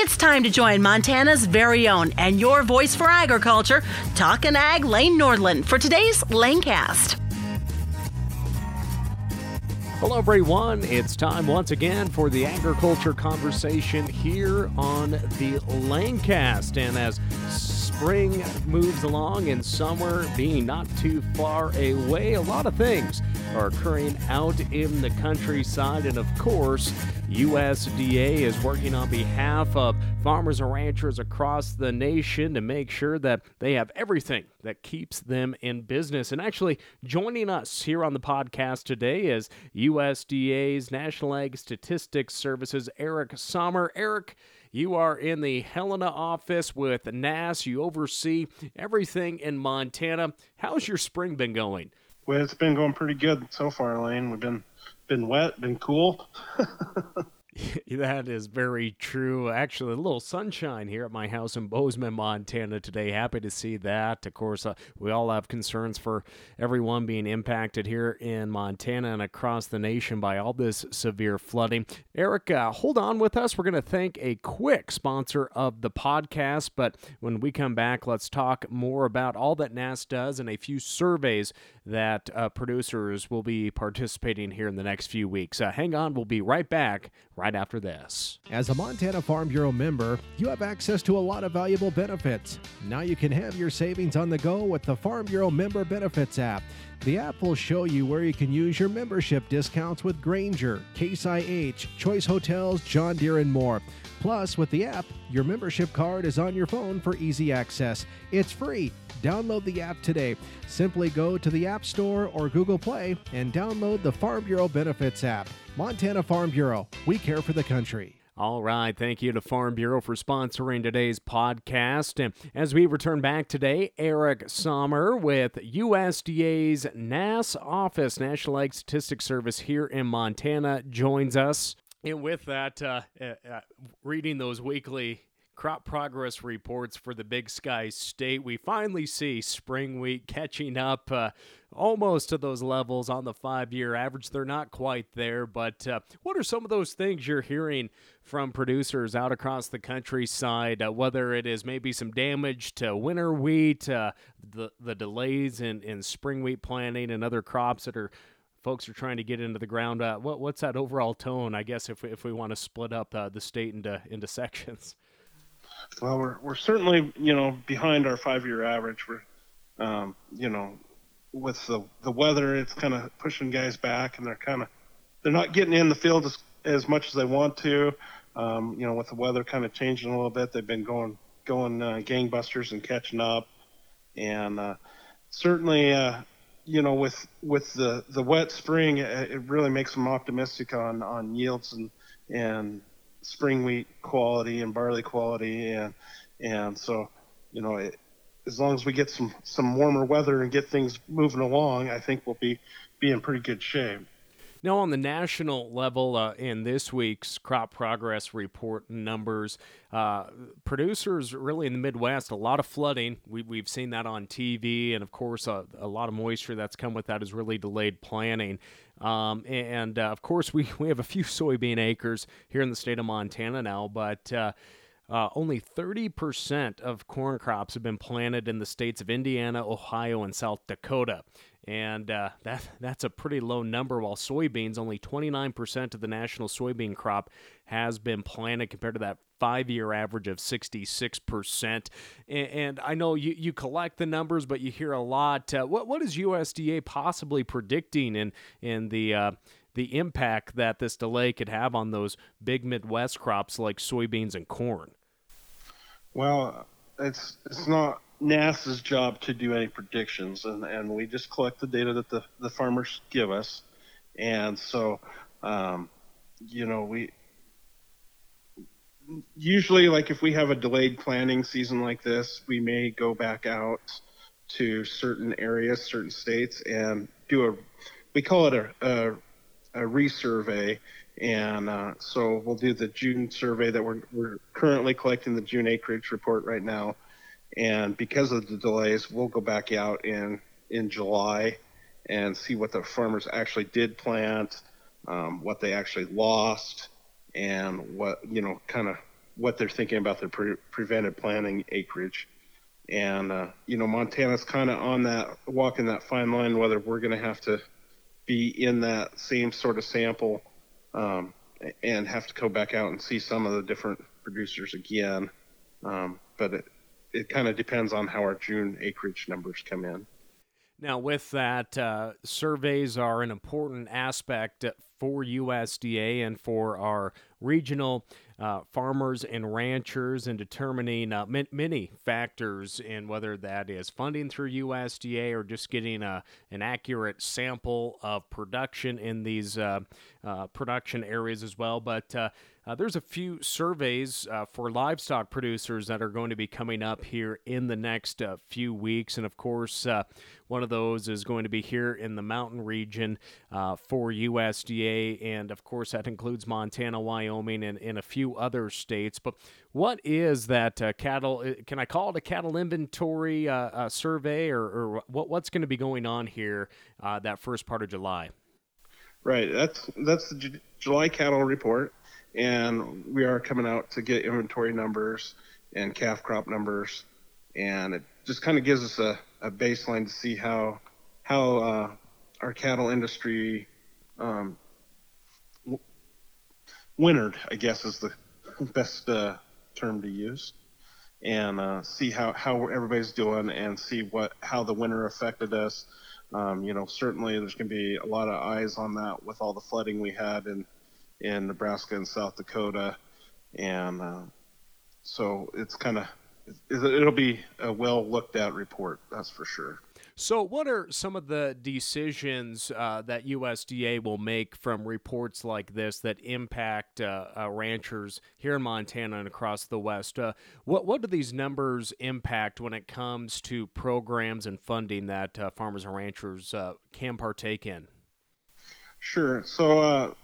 It's time to join Montana's very own and your voice for agriculture, Talkin' Ag Lane Nordland, for today's Lanecast. Hello, everyone. It's time once again for the agriculture conversation here on the Lanecast. And as spring moves along and summer being not too far away, a lot of things are occurring out in the countryside. And of course, USDA is working on behalf of farmers and ranchers across the nation to make sure that they have everything that keeps them in business. And actually, joining us here on the podcast today is USDA's National Ag Statistics Services, Eric Sommer. Eric, you are in the Helena office with NASS. You oversee everything in Montana. How's your spring been going? Well, it's been going pretty good so far, Lane. We've been been wet, been cool. that is very true. Actually, a little sunshine here at my house in Bozeman, Montana today. Happy to see that. Of course, uh, we all have concerns for everyone being impacted here in Montana and across the nation by all this severe flooding. Eric, uh, hold on with us. We're going to thank a quick sponsor of the podcast, but when we come back, let's talk more about all that NASS does and a few surveys that uh, producers will be participating here in the next few weeks. Uh, hang on, we'll be right back right after this. As a Montana Farm Bureau member, you have access to a lot of valuable benefits. Now you can have your savings on the go with the Farm Bureau Member Benefits app. The app will show you where you can use your membership discounts with Grainger, Case IH, Choice Hotels, John Deere, and more. Plus, with the app, your membership card is on your phone for easy access. It's free. Download the app today. Simply go to the App Store or Google Play and download the Farm Bureau Benefits app. Montana Farm Bureau, we care for the country. All right. Thank you to Farm Bureau for sponsoring today's podcast. And as we return back today, Eric Sommer with USDA's NASS office, National Ag Statistics Service here in Montana, joins us. And with that, uh, uh, uh, reading those weekly crop progress reports for the Big Sky State, we finally see spring wheat catching up uh, almost to those levels on the five year average. They're not quite there, but uh, what are some of those things you're hearing from producers out across the countryside? Uh, whether it is maybe some damage to winter wheat, uh, the, the delays in, in spring wheat planting, and other crops that are folks are trying to get into the ground. Uh, what, what's that overall tone? I guess if we, if we want to split up uh, the state into into sections. Well, we're we're certainly you know behind our five year average. We're um, you know with the the weather, it's kind of pushing guys back, and they're kind of they're not getting in the field as, as much as they want to. Um, you know, with the weather kind of changing a little bit, they've been going going uh, gangbusters and catching up, and uh, certainly, uh, you know, with with the the wet spring, it, it really makes them optimistic on on yields and and spring wheat quality and barley quality, and and so, you know, it, as long as we get some some warmer weather and get things moving along, I think we'll be be in pretty good shape. Now, on the national level, uh, in this week's crop progress report numbers, uh, producers really in the Midwest, a lot of flooding. We, we've seen that on TV, and of course, uh, a lot of moisture that's come with that has really delayed planting. Um, and uh, of course, we, we have a few soybean acres here in the state of Montana now, but uh, uh, only 30% of corn crops have been planted in the states of Indiana, Ohio, and South Dakota and uh, that that's a pretty low number. While soybeans, only 29% of the national soybean crop has been planted, compared to that five-year average of 66%. And, and I know you, you collect the numbers, but you hear a lot. Uh, what what is USDA possibly predicting in in the uh, the impact that this delay could have on those big Midwest crops like soybeans and corn? Well, it's it's not NASS's job to do any predictions, and, and we just collect the data that the, the farmers give us. And so, um, you know, we usually, like if we have a delayed planting season like this, we may go back out to certain areas, certain states, and do a, we call it a, a, a resurvey. And uh, so we'll do the June survey that we're, we're currently collecting the June acreage report right now and because of the delays, we'll go back out in in July and see what the farmers actually did plant, um, what they actually lost, and what you know, kind of what they're thinking about their pre- preventive planning acreage. And uh, you know, Montana's kind of on that walking that fine line whether we're going to have to be in that same sort of sample um, and have to go back out and see some of the different producers again. Um, but it, it kind of depends on how our June acreage numbers come in. Now, with that, uh, surveys are an important aspect for USDA and for our regional uh, farmers and ranchers in determining uh, many factors in whether that is funding through USDA or just getting a, an accurate sample of production in these uh, uh production areas as well. But uh, there's a few surveys uh, for livestock producers that are going to be coming up here in the next uh, few weeks. And of course, uh, one of those is going to be here in the mountain region uh, for USDA. And of course, that includes Montana, Wyoming, and, and a few other states. But what is that uh, cattle? Can I call it a cattle inventory survey, or, or what, what's going to be going on here that first part of July? Right. That's that's the J- July cattle report and we are coming out to get inventory numbers and calf crop numbers, and it just kind of gives us a, a baseline to see how how uh, our cattle industry um, w- wintered, I guess is the best uh, term to use, and uh, see how, how everybody's doing and see what how the winter affected us. Um, you know, certainly there's going to be a lot of eyes on that with all the flooding we had in in Nebraska and South Dakota, and uh, so it's kind of it'll be a well looked at report, that's for sure. So, what are some of the decisions uh, that USDA will make from reports like this that impact uh, uh, ranchers here in Montana and across the West? Uh, what what do these numbers impact when it comes to programs and funding that uh, farmers and ranchers uh, can partake in? Sure. So,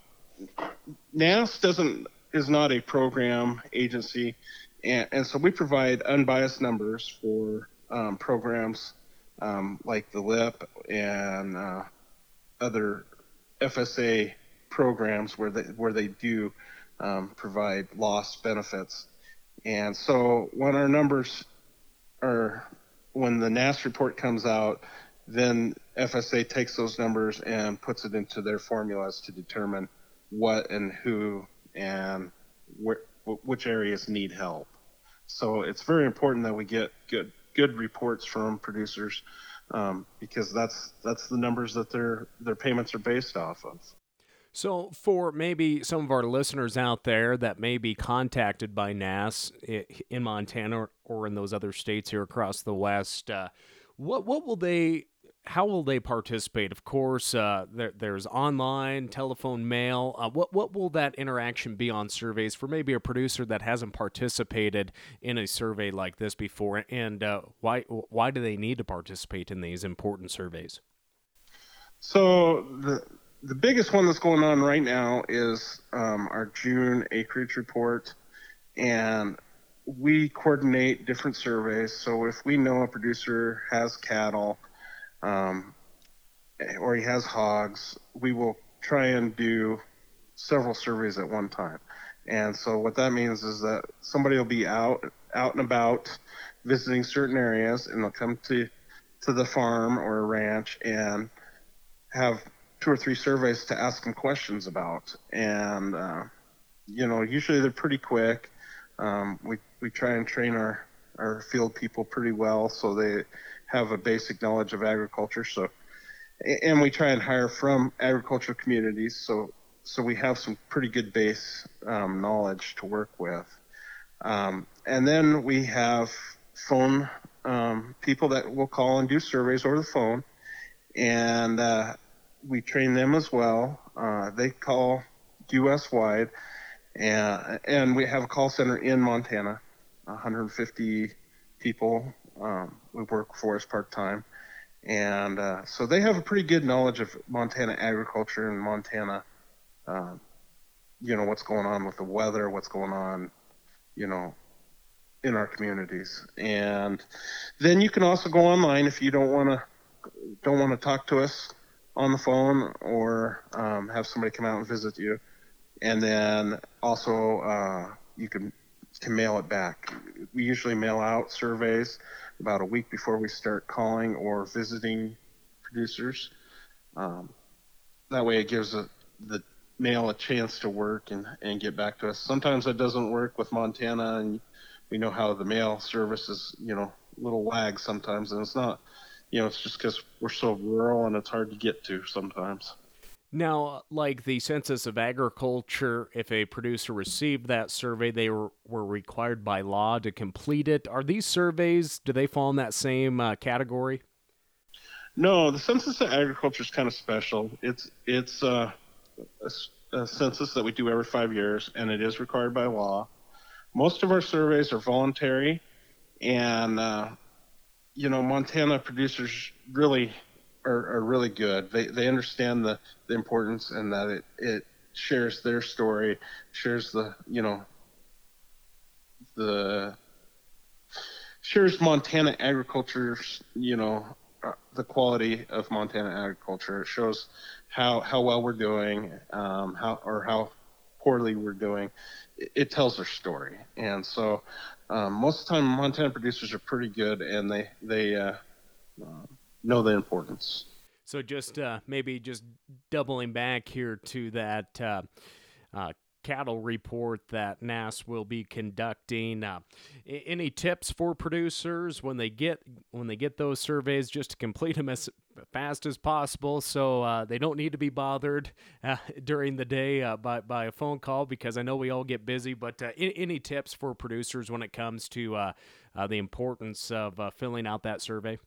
NASS doesn't is not a program agency, and, and so we provide unbiased numbers for um, programs um, like the LIP and uh, other FSA programs where they where they do um, provide loss benefits. And so when our numbers are when the NASS report comes out, then FSA takes those numbers and puts it into their formulas to determine what and who and where, which areas need help. So it's very important that we get good good reports from producers um, because that's that's the numbers that their their payments are based off of. So, for maybe some of our listeners out there that may be contacted by NASS in Montana or in those other states here across the West, uh, what what will they how will they participate? Of course, uh, there, there's online, telephone, mail. Uh, what what will that interaction be on surveys for maybe a producer that hasn't participated in a survey like this before? And uh, why why do they need to participate in these important surveys? So the the biggest one that's going on right now is um, our June acreage report, and we coordinate different surveys. So if we know a producer has cattle um, or he has hogs, we will try and do several surveys at one time. And so what that means is that somebody will be out out and about visiting certain areas and they'll come to to the farm or ranch and have two or three surveys to ask them questions about. And uh, you know, usually they're pretty quick. Um, we we try and train our our field people pretty well so they have a basic knowledge of agriculture. So, and we try and hire from agricultural communities. So, so we have some pretty good base um, knowledge to work with. Um, and then we have phone um, people that will call and do surveys over the phone, and uh, we train them as well. Uh, they call U.S. wide, and and we have a call center in Montana, 150 people um, we work for us part time, and uh, so they have a pretty good knowledge of Montana agriculture and Montana, uh, you know what's going on with the weather, what's going on, you know, in our communities, and then you can also go online if you don't want to don't want to talk to us on the phone or um, have somebody come out and visit you, and then also uh, you can to mail it back. We usually mail out surveys about a week before we start calling or visiting producers. Um, that way, it gives a, the mail a chance to work and, and get back to us. Sometimes that doesn't work with Montana, and we know how the mail service is, you know, a little lag sometimes, and it's not, you know, it's just because we're so rural and it's hard to get to sometimes. Now, like the Census of Agriculture, if a producer received that survey, they were, required by law to complete it. Are these surveys, do they fall in that same uh, category? No, the Census of Agriculture is kind of special. It's it's uh, a, a, census that we do every five years, and it is required by law. Most of our surveys are voluntary, and uh, you know, Montana producers really are, are really good. They they understand the, the importance and that it, it shares their story, shares the you know the shares Montana agriculture's you know uh, the quality of Montana agriculture. It shows how how well we're doing, um, how or how poorly we're doing. It, it tells their story, and so um, most of the time Montana producers are pretty good, and they they uh, uh, know the importance. So just uh, maybe just doubling back here to that uh, uh, cattle report that NASS will be conducting. Uh, any tips for producers when they get when they get those surveys, just to complete them as fast as possible, so uh, they don't need to be bothered uh, during the day uh, by by a phone call because I know we all get busy. But uh, any, any, tips for producers when it comes to uh, the importance of filling out that survey?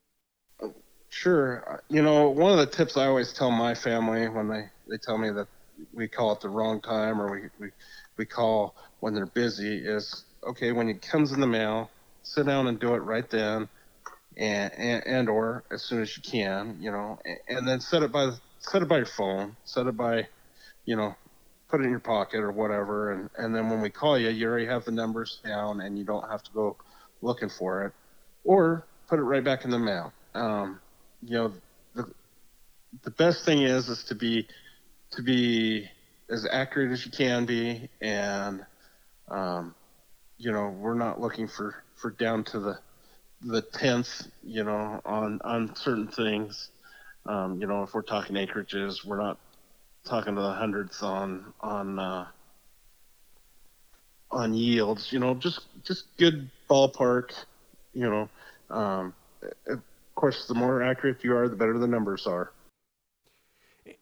Sure. You know, one of the tips I always tell my family when they, they tell me that we call it the wrong time or we, we, we call when they're busy is okay when it comes in the mail sit down and do it right then and and, and or as soon as you can you know and, and then set it by set it by your phone set it by you know put it in your pocket or whatever and and then when we call you you already have the numbers down and you don't have to go looking for it or put it right back in the mail um, you know the the best thing is is to be to be as accurate as you can be, and um, you know we're not looking for for down to the the tenth, you know, on on certain things. Um, you know, if we're talking acreages, we're not talking to the hundredths on on uh, on yields. You know, just just good ballpark. You know, um, course, the more accurate you are, the better the numbers are.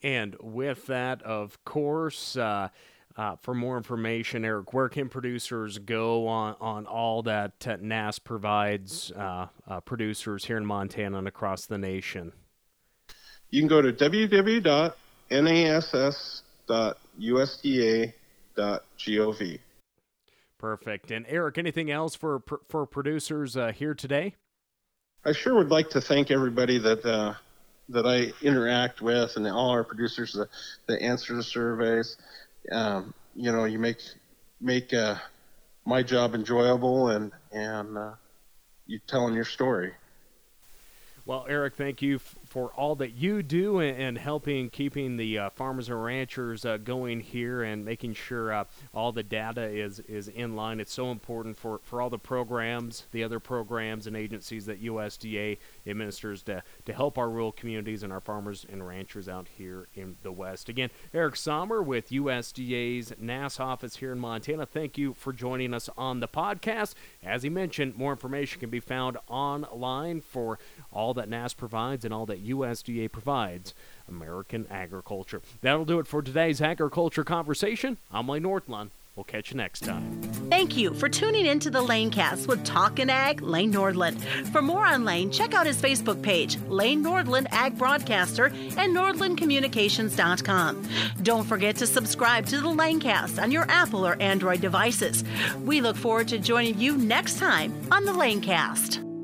And with that, of course, uh, uh, for more information, Eric, where can producers go on, on all that uh, NASS provides uh, uh, producers here in Montana and across the nation? You can go to www.nass.usda.gov. Perfect. And Eric, anything else for for producers uh, here today? I sure would like to thank everybody that uh, that I interact with and all our producers that, that answer the surveys. Um, you know, you make make uh, my job enjoyable and and uh, you telling your story. Well, Eric, thank you f- for all that you do and, and helping keeping the uh, farmers and ranchers uh, going here and making sure uh, all the data is, is in line. It's so important for, for all the programs, the other programs and agencies that USDA administers to, to help our rural communities and our farmers and ranchers out here in the West. Again, Eric Sommer with USDA's NASS office here in Montana. Thank you for joining us on the podcast. As he mentioned, more information can be found online for all that NASS provides and all that USDA provides American agriculture. That'll do it for today's agriculture conversation. I'm Lane Nordland. We'll catch you next time. Thank you for tuning in to the Lanecast with Talkin' Ag Lane Nordland. For more on Lane, check out his Facebook page, Lane Nordland Ag Broadcaster, and NordlandCommunications.com. Don't forget to subscribe to the Lanecast on your Apple or Android devices. We look forward to joining you next time on the Lanecast.